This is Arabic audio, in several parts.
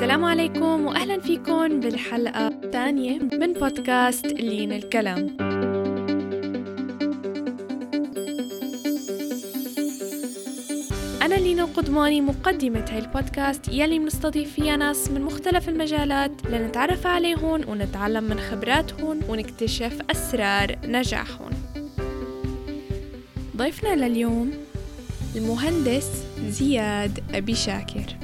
السلام عليكم واهلا فيكم بالحلقة الثانية من بودكاست لين الكلام. أنا لينا قدماني مقدمة هاي البودكاست يلي بنستضيف فيها ناس من مختلف المجالات لنتعرف عليهم ونتعلم من خبراتهم ونكتشف أسرار نجاحهم. ضيفنا لليوم المهندس زياد أبي شاكر.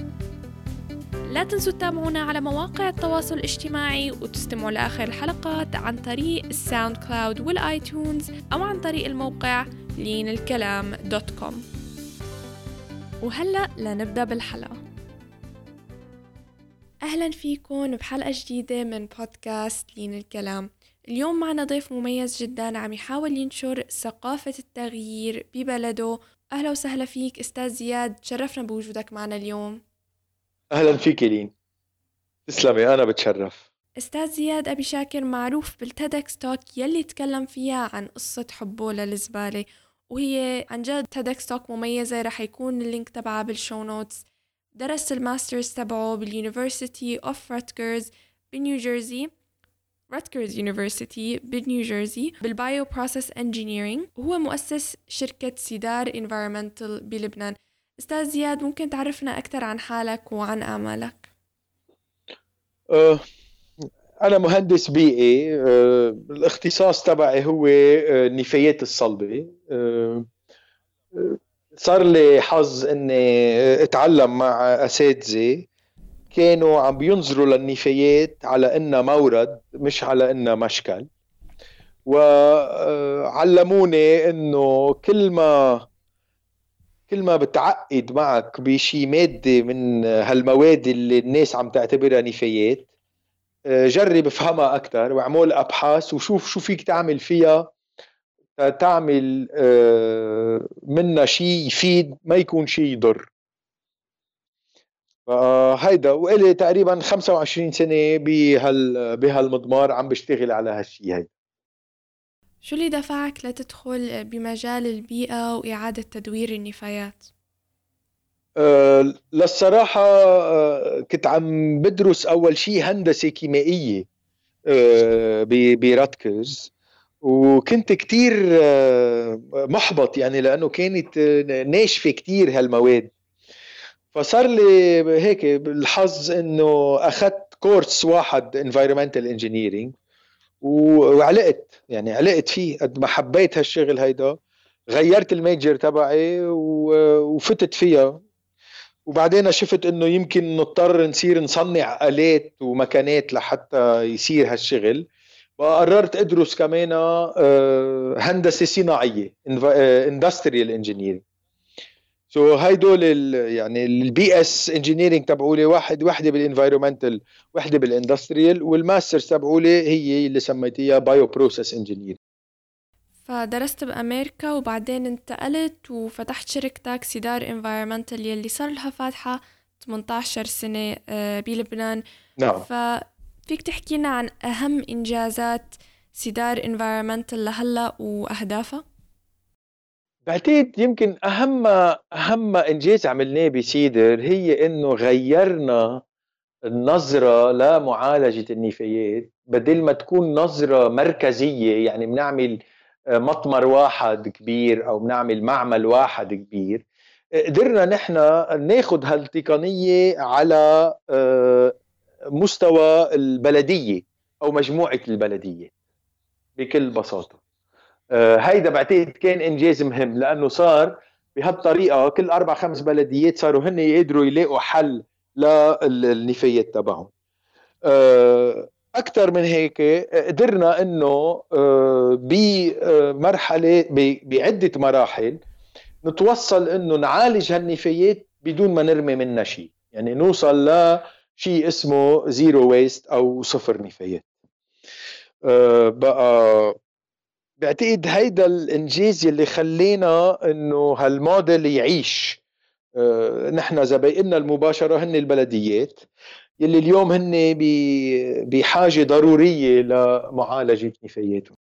لا تنسوا تتابعونا على مواقع التواصل الاجتماعي وتستمعوا لآخر الحلقات عن طريق ال SoundCloud وال iTunes أو عن طريق الموقع لين الكلام dot com. وهلأ لنبدأ بالحلقة. أهلا فيكم بحلقة جديدة من بودكاست لين الكلام اليوم معنا ضيف مميز جدا عم يحاول ينشر ثقافة التغيير ببلده. أهلا وسهلا فيك أستاذ زياد تشرفنا بوجودك معنا اليوم. أهلا فيك لين تسلمي أنا بتشرف. أستاذ زياد أبي شاكر معروف بال TEDx talk يلي تكلم فيها عن قصة حبه للزبالة وهي عن جد TEDx talk مميزة رح يكون ال link تبعها بال show notes. درس ال masters تبعه بال University of Rutgers بنيو جيرسي Rutgers University بنيو جيرسي بال bioprocess engineering وهو مؤسس شركة Cedar Environmental بلبنان. أستاذ زياد ممكن تعرفنا أكثر عن حالك وعن أعمالك؟ أه أنا مهندس بيئي أه الاختصاص تبعي هو النفايات الصلبة. أه أه، صار لي حظ إني أتعلم مع أساتذة. كانوا عم بينظروا للنفايات على انها مورد مش على انها مشكل. وعلموني إنه كل ما كل ما بتعقد معك بشي مادة من هالمواد اللي الناس عم تعتبرها نفايات آه، جرب افهمها أكثر واعمل أبحاث وشوف شو فيك تعمل فيها تعمل آه، منها شيء يفيد ما يكون شيء يضر. هيدا وإلي تقريبا 25 سنة بهال بهالمضمار عم بشتغل على هالشيء هيدا. شو اللي دفعك لتدخل بمجال البيئة وإعادة تدوير النفايات؟ أه للصراحة أه كنت عم بدرس أول شيء هندسة كيميائية أه براتكرز وكنت كتير أه محبط يعني لأنه كانت ناشفة كتير هالمواد. فصار لي هيك بالحظ إنه أخذت كورس واحد environmental engineering. وعلقت. يعني علقت فيه قد ما حبيت هالشغل هيدا. غيرت ال major تبعي وفتت فيها. وبعدين شفت إنه يمكن نضطر نصير نصنع آلات ومكانات لحتى يصير هالشغل. وقررت أدرس كمان آه، هندسة صناعية industrial engineering so هيدول يعني ال BS engineering تبعولي واحد وحده بال environmental وحده بال industrial وال masters تبعولي هي اللي سميتيها bioprocess engineer فدرست بأمريكا وبعدين انتقلت وفتحت شركتك Cedar Environmental يلي صار لها فاتحة 18 سنة آه، بلبنان. نعم. فيك تحكي لنا عن أهم إنجازات Cedar Environmental لهلأ وأهدافها؟ بعتقد يمكن اهم أهم إنجاز عملناه ب Cedar هي إنه غيرنا النظرة لمعالجة النفايات. بدل ما تكون نظرة مركزية يعني بنعمل آه، مطمر واحد كبير أو بنعمل معمل واحد كبير قدرنا نحن ناخذ هالتقنية على آه، مستوى البلدية أو مجموعة البلدية بكل بساطة. آه، هيدا بعتقد كان إنجاز مهم لأنه صار بهالطريقة كل أربع خمس بلديات صاروا هن يقدروا يلاقوا حل للنفايات تبعهم. آه، أكثر من هيك قدرنا إنه آه، بمرحلة بعدة مراحل نتوصل إنه نعالج هالنفايات بدون ما نرمي منها شيء. يعني نوصل لشيء اسمه zero waste أو صفر نفايات. بقى بعتقد هيدا الانجاز اللي خلينا إنه هالموديل يعيش. أه نحن زبايننا المباشرة هن البلديات يلي اليوم هن بحاجة ضرورية لمعالجة نفاياتهم.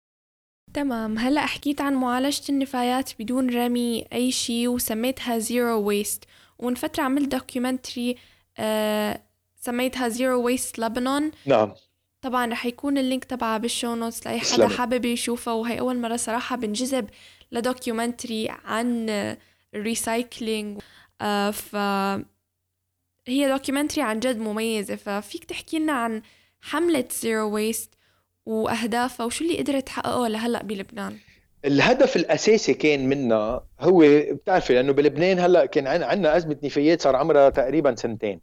تمام. هلأ حكيت عن معالجة النفايات بدون رمي أي شيء وسميتها zero waste ومن فترة عملت documentary آه سميتها Zero Waste لبنان نعم. طبعا رح يكون ال link تبعها بال show notes لأي حدا حابب يشوفها وهي أول مرة صراحة بنجذب ل documentary عن ال recycling آه ف هي documentary عن جد مميزة ففيك تحكي لنا عن حملة zero waste وأهدافها وشو اللي قدرت تحققه لهلأ بلبنان؟ الهدف الأساسي كان منا هو بتعرفي لأنه بلبنان هلأ كان عندنا أزمة نفايات صار عمرها تقريبا سنتين.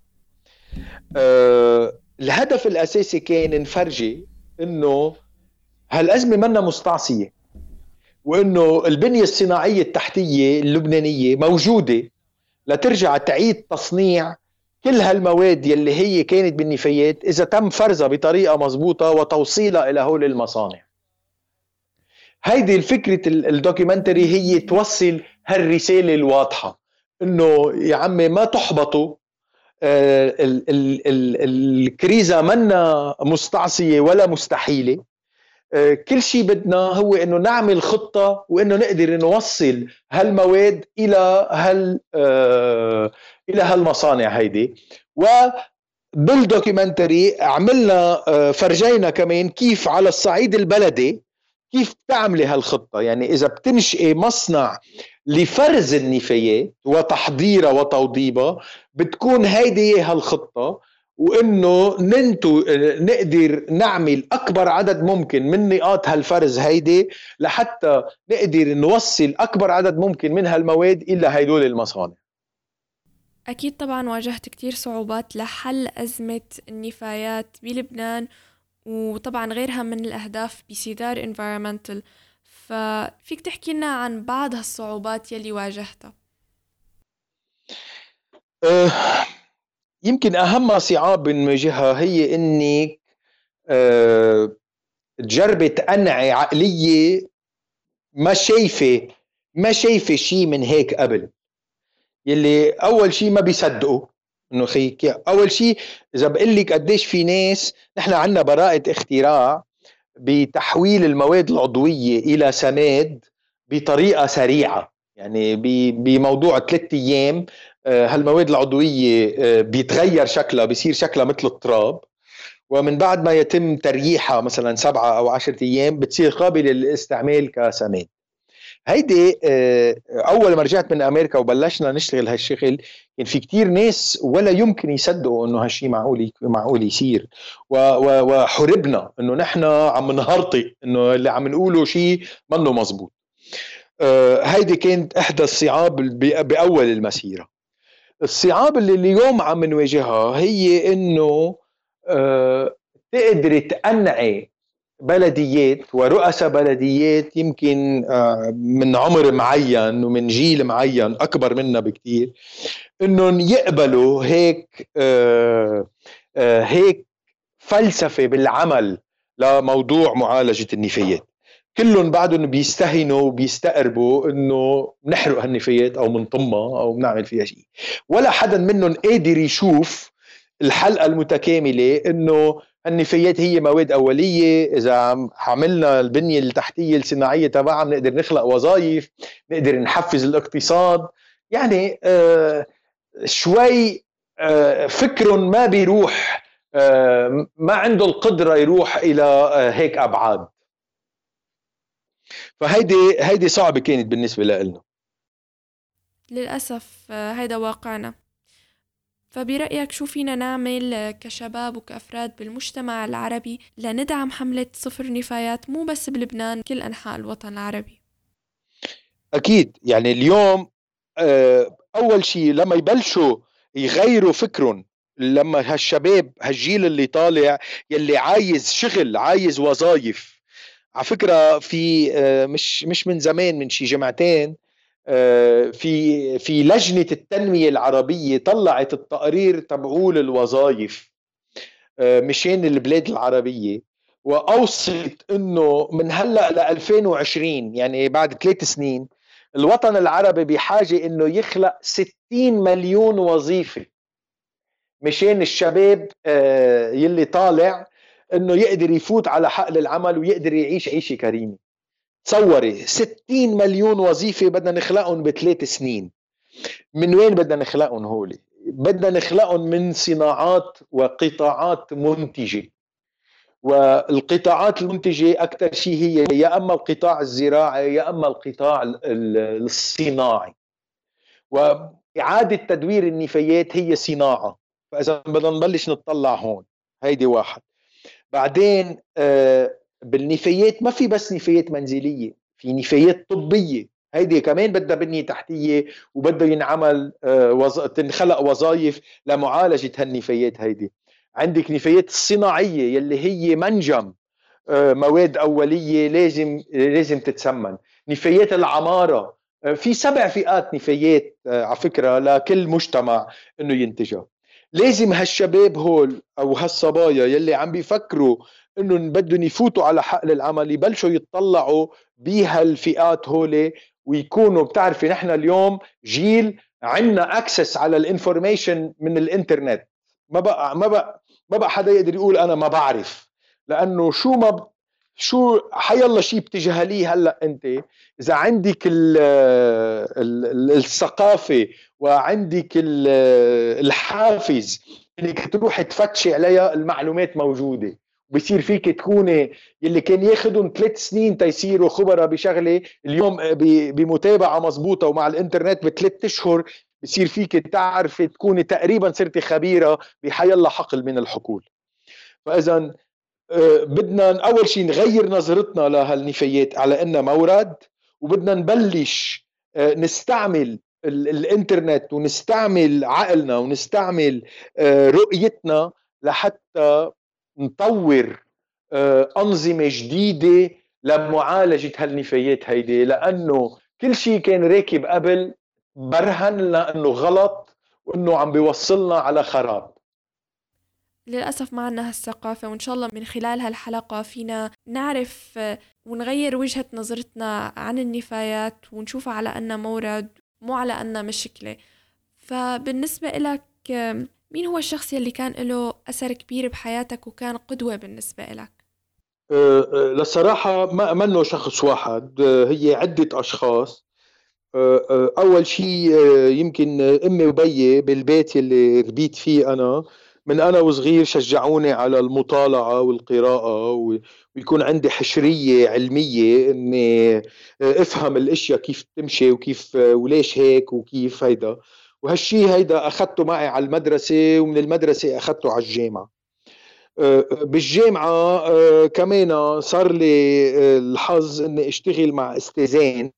أه الهدف الأساسي كان نفرجي إنه هالأزمة منا مستعصية وإنه البنية الصناعية التحتية اللبنانية موجودة لترجع تعيد تصنيع كل هالمواد يلي هي كانت بالنفايات إذا تم فرزها بطريقة مضبوطة وتوصيلها إلى هول المصانع. هيدي الفكرة الدوكيومنتري هي توصل هالرسالة الواضحة إنه يا عمي ما تحبطوا آه، الكريزة منا مستعصية ولا مستحيلة. آه، كل شيء بدنا هو إنه نعمل خطة وإنه نقدر نوصل هالمواد إلى هال آه، إلى هالمصانع هيدي. و بالدوكيومنتري عملنا فرجينا كمان كيف على الصعيد البلدي كيف تعملي هالخطة. يعني إذا بتنشئي مصنع لفرز النفايات وتحضيرها وتوضيبها. بتكون هيدي هالخطه وإنه ننتو نقدر نعمل أكبر عدد ممكن من نقاط هالفرز هيدي لحتى نقدر نوصل أكبر عدد ممكن من هالمواد إلى هيدول المصانع. أكيد طبعا واجهت كتير صعوبات لحل أزمة النفايات بلبنان وطبعا غيرها من الأهداف بسيدار انفيرومنتال ففيك تحكي لنا عن بعض هالصعوبات يلي واجهتها. أه يمكن أهم صعاب بنواجهها هي إنك أه تجربي تقنعي عقلية ما شايفة ما شايفة شيء من هيك قبل. يلي أول شيء ما بيصدقوا إنه خي أول شيء إذا بقول لك قديش في ناس نحن عندنا براءة اختراع بتحويل المواد العضوية إلى سماد بطريقة سريعة. يعني بموضوع ثلاث أيام آه، هالمواد العضوية آه، بيتغير شكلها بيصير شكلها مثل التراب. ومن بعد ما يتم ترييحها مثلا سبعة أو عشرة أيام بتصير قابلة للاستعمال كسماد. هيدي آه، أول ما رجعت من أمريكا وبلشنا نشتغل هالشغل كان في كتير ناس ولا يمكن يصدقوا إنه هالشيء معقول معقول يصير. وحربنا إنه نحن عم نهرطي إنه اللي عم نقوله شيء منه مزبوط. آه، هيدي كانت إحدى الصعاب بأول المسيرة. الصعاب اللي اليوم عم نواجهها هي إنه آه، تقدري تقنعي بلديات ورؤساء بلديات يمكن آه، من عمر معين ومن جيل معين أكبر منا بكثير إنهم يقبلوا هيك آه، آه، هيك فلسفة بالعمل لموضوع معالجة النفايات. كلهم بعدهم بيستهينوا وبيستقربوا إنه بنحرق هالنفايات أو بنطمها أو بنعمل فيها شيء. ولا حدا منهم قادر يشوف الحلقة المتكاملة إنه النفايات هي مواد أولية. إذا عملنا البنية التحتية الصناعية تبعها بنقدر نخلق وظائف نقدر نحفز الاقتصاد. يعني آه شوي آه فكر ما بيروح آه ما عنده القدرة يروح إلى آه هيك أبعاد. فهيدي هيدي صعبة كانت بالنسبة لنا للأسف آه، هيدا واقعنا. فبرأيك شو فينا نعمل كشباب وكأفراد بالمجتمع العربي لندعم حملة صفر نفايات مو بس بلبنان كل أنحاء الوطن العربي. أكيد. يعني اليوم آه، أول شيء لما يبلشوا يغيروا فكرهم لما هالشباب هالجيل اللي طالع يلي عايز شغل عايز وظائف على فكرة في آه، مش مش من زمان من شي جمعتين في في لجنة التنمية العربية طلعت التقرير تبعول الوظائف آه، مشان البلاد العربية واوصت إنه من هلأ ل 2020 يعني بعد ثلاث سنين الوطن العربي بحاجة إنه يخلق 60 مليون وظيفة مشان الشباب آه، يلي طالع إنه يقدر يفوت على حقل العمل ويقدر يعيش عيشة كريمة. تصوري 60 مليون وظيفة بدنا نخلقهم بثلاث سنين. من وين بدنا نخلقهم هولي؟ بدنا نخلقهم من صناعات وقطاعات منتجة. والقطاعات المنتجة أكثر شيء هي يا أما القطاع الزراعي يا أما القطاع الصناعي. وإعادة تدوير النفايات هي صناعة. فإذا بدنا نبلش نطلع هون. هيدي واحد. بعدين آه، بالنفايات ما في بس نفايات منزلية في نفايات طبية. هيدي كمان بدها بنية تحتية وبده ينعمل آه، وز... تنخلق وظائف لمعالجة هالنفايات هيدي. عندك نفايات الصناعيه يلي هي منجم آه، مواد أولية لازم لازم تتسمن. نفايات العمارة آه، في سبع فئات نفايات على فكرة لكل مجتمع إنه ينتجها. لازم هالشباب هول أو هالصبايا يلي عم بيفكروا انهم بدهم يفوتوا على حقل العمل يبلشوا يتطلعوا بهالفئات هولي ويكونوا بتعرفي نحن اليوم جيل عندنا access على ال information من الإنترنت. ما بقى ما بقى ما بقى حدا يقدر يقول أنا ما بعرف. لأنه شو ما ب... شو حيالله شيء بتجهليه هلأ أنت إذا عندك ال ال الثقافة وعندك الحافز إنك تروح تفتشي عليها المعلومات موجودة. بصير فيك تكوني يلي كان ياخذهم ثلاث سنين تيصيروا خبراء بشغلة. اليوم بمتابعة مزبوطة ومع الإنترنت بثلاث أشهر بصير فيك تعرفي تكوني تقريبا صرتي خبيرة بحيالله حقل من الحقول. فاذا آه، بدنا أول شيء نغير نظرتنا لهالنفايات على إنها مورد وبدنا نبلش آه، نستعمل الإنترنت ونستعمل عقلنا ونستعمل آه، رؤيتنا لحتى نطور أنظمة جديدة لمعالجة هالنفايات هيدي لأنه كل شيء كان راكب قبل برهن لنا إنه غلط وإنه عم بيوصلنا على خراب. للأسف ما عنا هالثقافة وإن شاء الله من خلال هالحلقة فينا نعرف ونغير وجهة نظرتنا عن النفايات ونشوفها على أنها مورد مو على أنها مشكلة. فبالنسبة إلك مين هو الشخص يلي كان له أثر كبير بحياتك وكان قدوة بالنسبة إلك؟ أه، أه، للصراحة ما منه شخص واحد. أه، هي عدة أشخاص. أول شيء يمكن أمي وبيي بالبيت اللي ربيت فيه أنا. من أنا وصغير شجعوني على المطالعة والقراءة ويكون عندي حشرية علمية إني أفهم الأشياء كيف تمشي وكيف وليش هيك وكيف هيدا. وهالشي هيدا أخذته معي على المدرسة ومن المدرسة أخذته على الجامعة. بالجامعة كمان صار لي الحظ إني أشتغل مع أستاذين.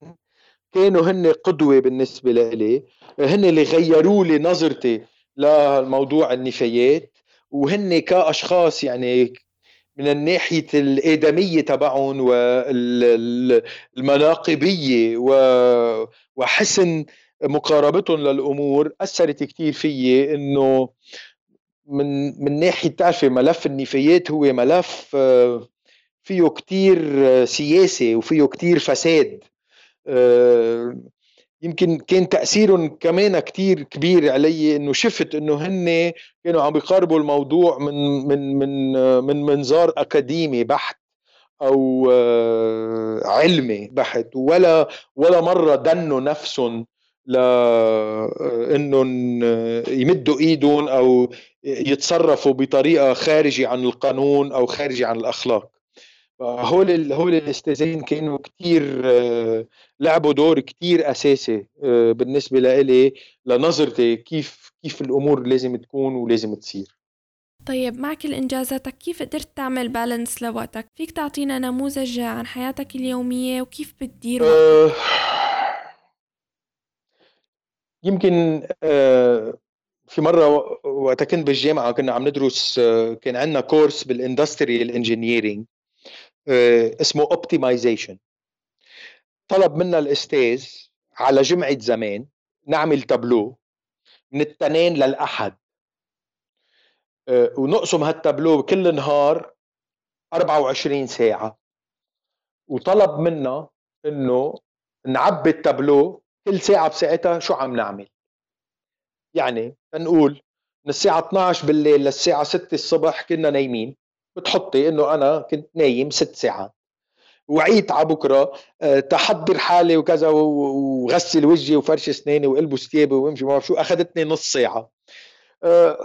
كانوا هن قدوة بالنسبة لي هن اللي غيروا لي نظرتي لموضوع النفايات. وهن كأشخاص يعني من الناحية الآدمية تبعهم والمناقبية وحسن مقاربتهم للأمور أثرت كتير فيي إنه من من ناحية تعرفي ملف النفايات هو ملف فيه كتير سياسي وفيه كتير فساد. يمكن كان تاثيرهم كمان كتير كبير علي إنه شفت إنه هن كانوا عم بيقاربوا الموضوع من من من من منظار أكاديمي بحت أو آه، علمي بحت ولا ولا مرة دنوا نفسهم لانهم آه، يمدوا إيدهم أو يتصرفوا بطريقة خارجة عن القانون أو خارجة عن الأخلاق هول هول الاستاذين كانوا كثير آه، لعبوا دور كثير أساسي آه، بالنسبة لإلي لنظرتي كيف كيف الأمور لازم تكون ولازم تصير طيب مع كل إنجازاتك كيف قدرت تعمل بالانس لوقتك؟ فيك تعطينا نموذج عن حياتك اليومية وكيف بتدير وقتك؟ يمكن أه في مرة وقت كنت بالجامعة كنا عم ندرس كان عندنا course بال industrial engineering آه، اسمه optimization طلب منا الأستاذ على جمعة زمان نعمل تابلو من التنين للأحد. آه، ونقسم هالتابلو كل نهار 24 ساعة. وطلب منا إنه نعبي التابلو كل ساعة بساعتها شو عم نعمل؟ يعني نقول من الساعة 12 بالليل للساعة 6 الصبح كنا نايمين بتحطي إنه أنا كنت نايم ست ساعات. وعيت على بكرة آه، تحضر حالي وكذا وغسل وجهي وفرش أسناني والبس ثيابي وامشي ما شو أخذتني نص ساعة.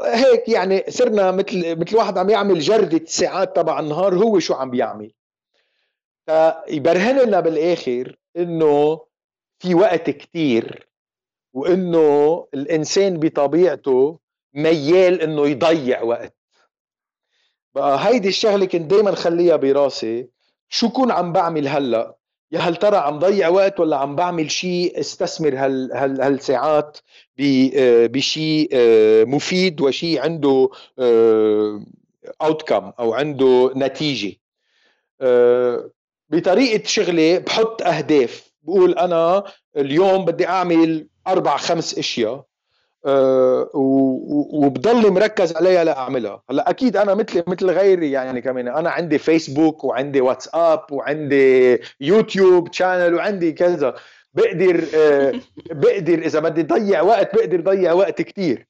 هيك يعني صرنا مثل مثل واحد عم يعمل جردة ساعات تبع النهار هو شو عم بيعمل. فيبرهن لنا بالآخر إنه في وقت كتير وإنه الإنسان بطبيعته ميال إنه يضيع وقت. بقى هيدي الشغلة كنت دائما خليها براسي شو كون عم بعمل هلأ؟ يا هل ترى عم ضيع وقت ولا عم بعمل شيء استثمر هال هال هالساعات بشيء آه، مفيد وشيء عنده اوتكم آه، أو عنده نتيجة. آه، بطريقة شغلي بحط أهداف. بقول أنا اليوم بدي أعمل أربع خمس أشياء أه وبضلي مركز عليها لأعملها. هلأ أكيد أنا مثل مثل غيري يعني كمان أنا عندي فيسبوك وعندي واتساب وعندي يوتيوب شانل وعندي كذا. بقدر أه بقدر إذا بدي ضيع وقت بقدر ضيع وقت كتير.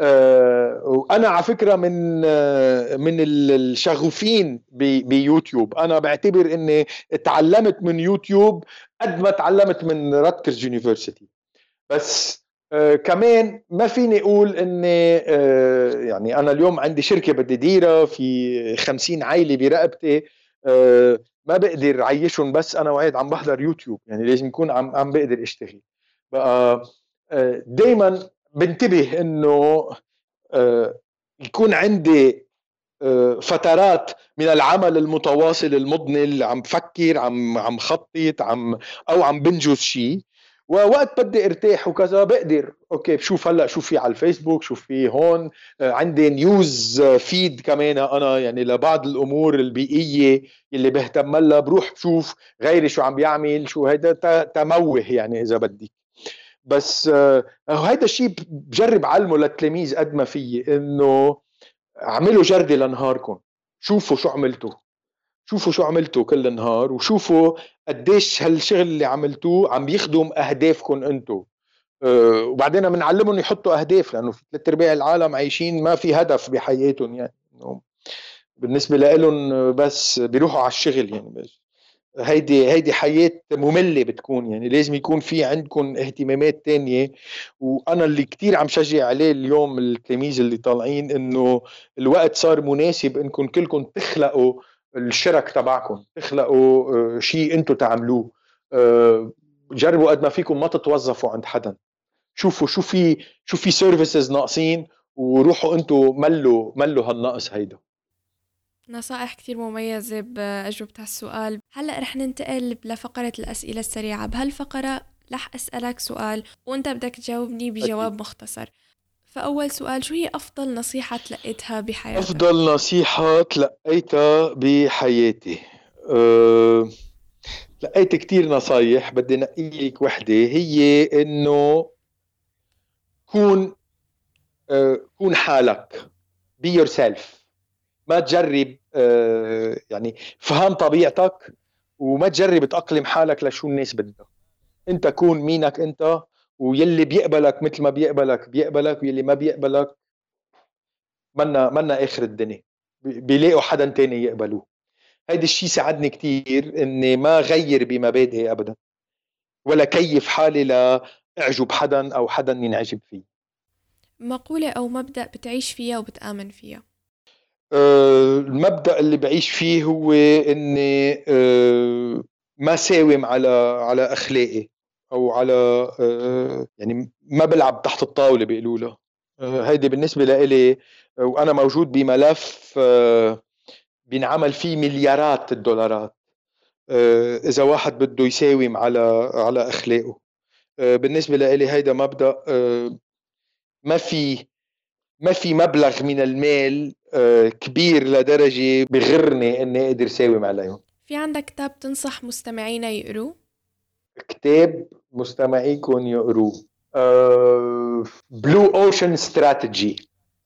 وأنا على فكرة من أه من الشغوفين بيوتيوب. أنا بعتبر اني تعلمت من يوتيوب قد ما تعلمت من Rutgers University بس آه كمان ما فيني أقول اني آه يعني أنا اليوم عندي شركة بدي ديرها في خمسين عائله برقبتي آه ما بقدر عيشهم بس أنا وعيد عم بحضر يوتيوب. يعني لازم يكون عم عم بقدر أشتغل. بقى آه دائما بنتبه إنه آه يكون عندي آه، فترات من العمل المتواصل المضني اللي عم بفكر عم عم خطط عم أو عم بنجز شيء. ووقت بدي ارتاح وكذا بقدر. okay بشوف هلأ شو في على الفيسبوك شو في هون آه، عندي news feed كمان أنا يعني لبعض الأمور البيئية اللي بهتم لها. بروح بشوف غيري شو عم بيعمل شو هيدا تموه يعني إذا بدك. بس آه، هيدا الشيء بجرب علمه للتلاميذ قد ما في إنه أعملوا جردة لنهاركم. شوفوا شو عملتوا. شوفوا شو عملتوا كل النهار وشوفوا قديش هالشغل اللي عملتوه عم يخدم أهدافكم أنتم أه وبعدين بنعلمهم يحطوا أهداف لأنه في ثلاث أرباع العالم عايشين ما في هدف بحياتهم يعني. بالنسبة لهم بس بيروحوا على الشغل يعني بس. هيدي هيدي حياة مملة بتكون يعني لازم يكون في عندكم اهتمامات تانية. وأنا اللي كتير عم شجع عليه اليوم التلاميذ اللي طالعين إنه الوقت صار مناسب إنكم كلكم تخلقوا الشرك تبعكم تخلقوا آه، شيء أنتم تعملوه. آه، جربوا قد ما فيكم ما تتوظفوا عند حدا. شوفوا شو في شو في سيرفيسز ناقصين وروحوا أنتم ملوا ملوا هالنقص هيدا. نصائح كتير مميزة بأجوبة هالسؤال هلأ رح ننتقل لفقرة الأسئلة السريعة بهالفقرة رح أسألك سؤال وأنت بدك تجاوبني بجواب. مختصر فأول سؤال شو هي أفضل نصيحة تلقيتها بحياتك؟ أفضل نصيحة تلقيتها بحياتي أه... لقيت كتير نصايح بدي نقي لك وحدة هي إنه كون أه... كون حالك be yourself ما تجرب. يعني فهم طبيعتك وما تجرب تأقلم حالك لشو الناس بدها. انت كون مينك انت ويلي بيقبلك مثل ما بيقبلك بيقبلك ويلي ما بيقبلك منا منا آخر الدنيا. بيلاقوا حدا تاني يقبلوه. هيدا الشيء ساعدني كتير إني ما غير بمبادئي ابدا ولا كيف حالي لأعجب حدا أو حدا ينعجب فيه مقولة أو مبدأ بتعيش فيها وبتآمن فيها. أه المبدأ اللي بعيش فيه هو إني أه ما ساوم على على أخلاقي أو على آه، يعني ما بلعب تحت الطاولة بيقولوا له. آه، هيدي بالنسبة لإلي آه، وأنا موجود بملف بينعمل فيه مليارات الدولارات إذا واحد بده يساوم على على أخلاقه. بالنسبة لإلي هيدا مبدأ ما في ما في مبلغ من المال كبير لدرجة بغرني إني أقدر ساوم عليهم في عندك كتاب تنصح مستمعينا يقروه؟ كتاب مستمعيكم يقروه. بلو اوشن استراتيجي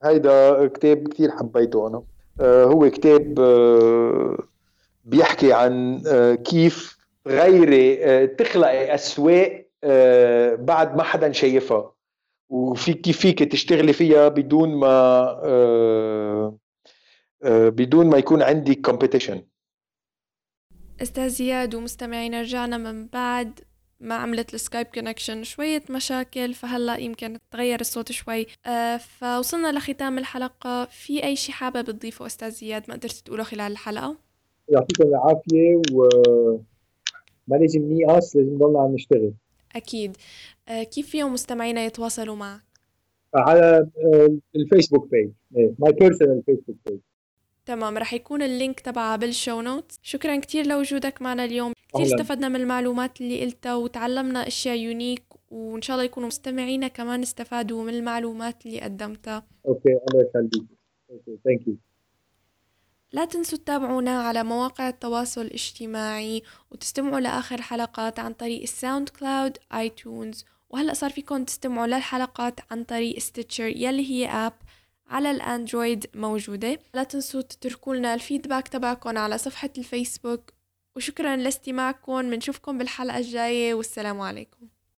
هيدا كتاب كثير حبيته أنا. uh, هو كتاب uh, بيحكي عن كيف غيري تخلقي أسواق بعد ما حدا شايفها. وفي كيف فيك تشتغلي فيها بدون ما بدون ما يكون عندك competition أستاذ زياد ومستمعينا رجعنا من بعد ما عملت ال Skype connection شوية مشاكل فهلأ يمكن تغير الصوت شوي. آه فوصلنا لختام الحلقة. في أي شيء حابب تضيفه أستاذ زياد ما قدرت تقوله خلال الحلقة؟ يعطيكم العافية وما لازم نيأس لازم نضلنا عم نشتغل. أكيد. آه كيف فيهم مستمعينا يتواصلوا معك؟ على آه، ال Facebook page my personal Facebook page تمام رح يكون اللينك تبعها بال show note شكرا كتير لوجودك معنا اليوم. كتير استفدنا من المعلومات اللي قلتها وتعلمنا أشياء unique وإن شاء الله يكونوا مستمعينا كمان استفادوا من المعلومات اللي قدمتها. okay الله يخليك Okay thank you لا تنسوا تتابعونا على مواقع التواصل الاجتماعي وتستمعوا لآخر الحلقات عن طريق ال SoundCloud iTunes وهلأ صار فيكم تستمعوا للحلقات عن طريق Stitcher يلي هي app على ال Android موجودة. لا تنسوا تتركوا لنا ال feedback تبعكم على صفحة الفيسبوك. وشكرا لاستماعكم بنشوفكم بالحلقة الجاية والسلام عليكم.